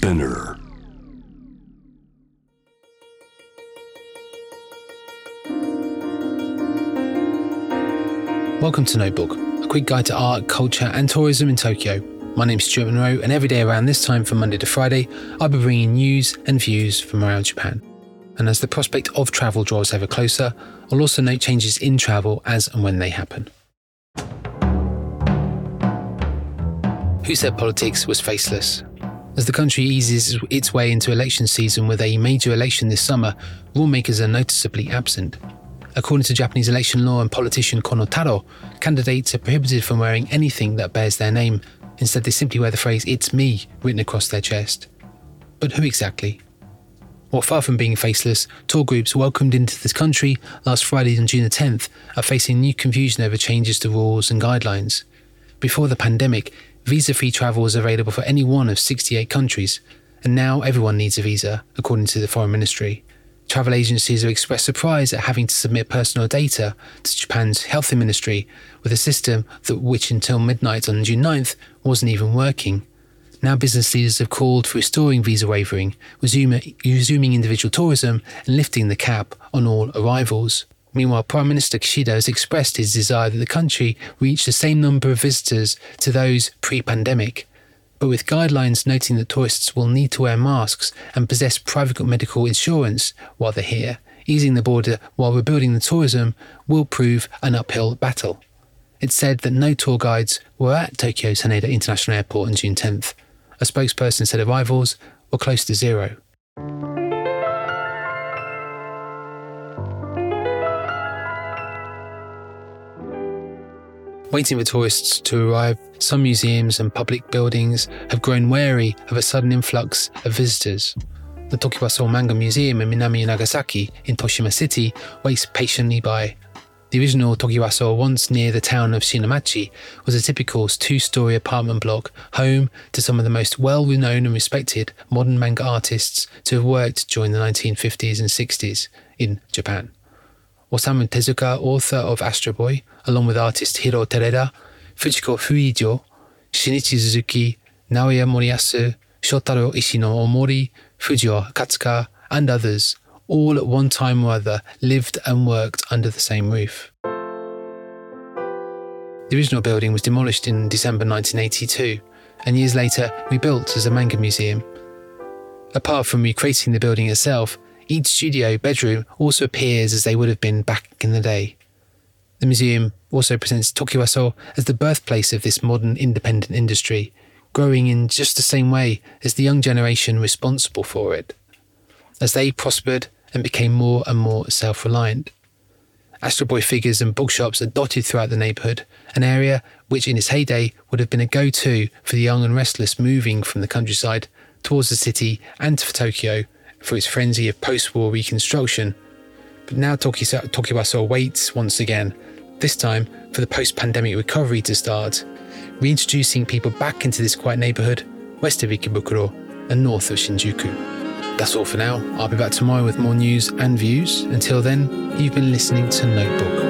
Spinner. Welcome to Notebook, a quick guide to art, culture, and tourism in Tokyo. My name's Stuart Monroe, and every day around this time from Monday to Friday, I'll be bringing news and views from around Japan. And as the prospect of travel draws ever closer, I'll also note changes in travel as and when they happen. Who said politics was faceless? As the country eases its way into election season with a major election this summer, lawmakers are noticeably absent. According to Japanese election law and politician Kono Taro, candidates are prohibited from wearing anything that bears their name. Instead, they simply wear the phrase, It's me, written across their chest. But who exactly? Well, far from being faceless, tour groups welcomed into this country last Friday on June the 10th are facing new confusion over changes to rules and guidelines. Before the pandemic, visa free travel was available for any one of 68 countries, and now everyone needs a visa, according to the Foreign Ministry. Travel agencies have expressed surprise at having to submit personal data to Japan's health ministry with a system that which until midnight on June 9th wasn't even working. Now business leaders have called for restoring visa resuming, resuming individual tourism and lifting the cap on all arrivals. Meanwhile, Prime Minister Kishida has expressed his desire that the country reach the same number of visitors to those pre pandemic, but with guidelines noting that tourists will need to wear masks and possess private medical insurance while they're here, easing the border while rebuilding the tourism will prove an uphill battle. It's said that no tour guides were at Tokyo's Haneda International Airport on June 10th. A spokesperson said arrivals were close to zero. Waiting for tourists to arrive, some museums and public buildings have grown wary of a sudden influx of visitors. The Tokiwaso Manga Museum in Minami Nagasaki in Toshima City waits patiently by. The original Tokiwaso, once near the town of Shiinamachi, was a typical two story apartment block, home to some of the most well known and respected modern manga artists to have worked during the 1950s and 60s in Japan. Osamu Tezuka, author of Astro Boy, along with artist Hiro Terada, Fujiko Fujio, Shinichi Suzuki, Naoya Moriyasu, Shotaro Ishinomori, Fujio Akatsuka, and others, all at one time or other lived and worked under the same roof. The original building was demolished in December 1982 and years later rebuilt as a manga museum. Apart from recreating the building itself, each studio bedroom also appears as they would have been back in the day. The museum also presents Tokiwaso as the birthplace of this modern independent industry, growing in just the same way as the young generation responsible for it. As they prospered and became more and more self reliant. Astro Boy figures and bookshops are dotted throughout the neighbourhood, an area which in its heyday would have been a go to for the young and restless moving from the countryside towards the city and for Tokyo for its frenzy of post war reconstruction. But now Tokiwaso waits once again, this time for the post pandemic recovery to start, reintroducing people back into this quiet neighbourhood west of Ikebukuro and north of Shinjuku. That's all for now. I'll be back tomorrow with more news and views. Until then, you've been listening to Notebook.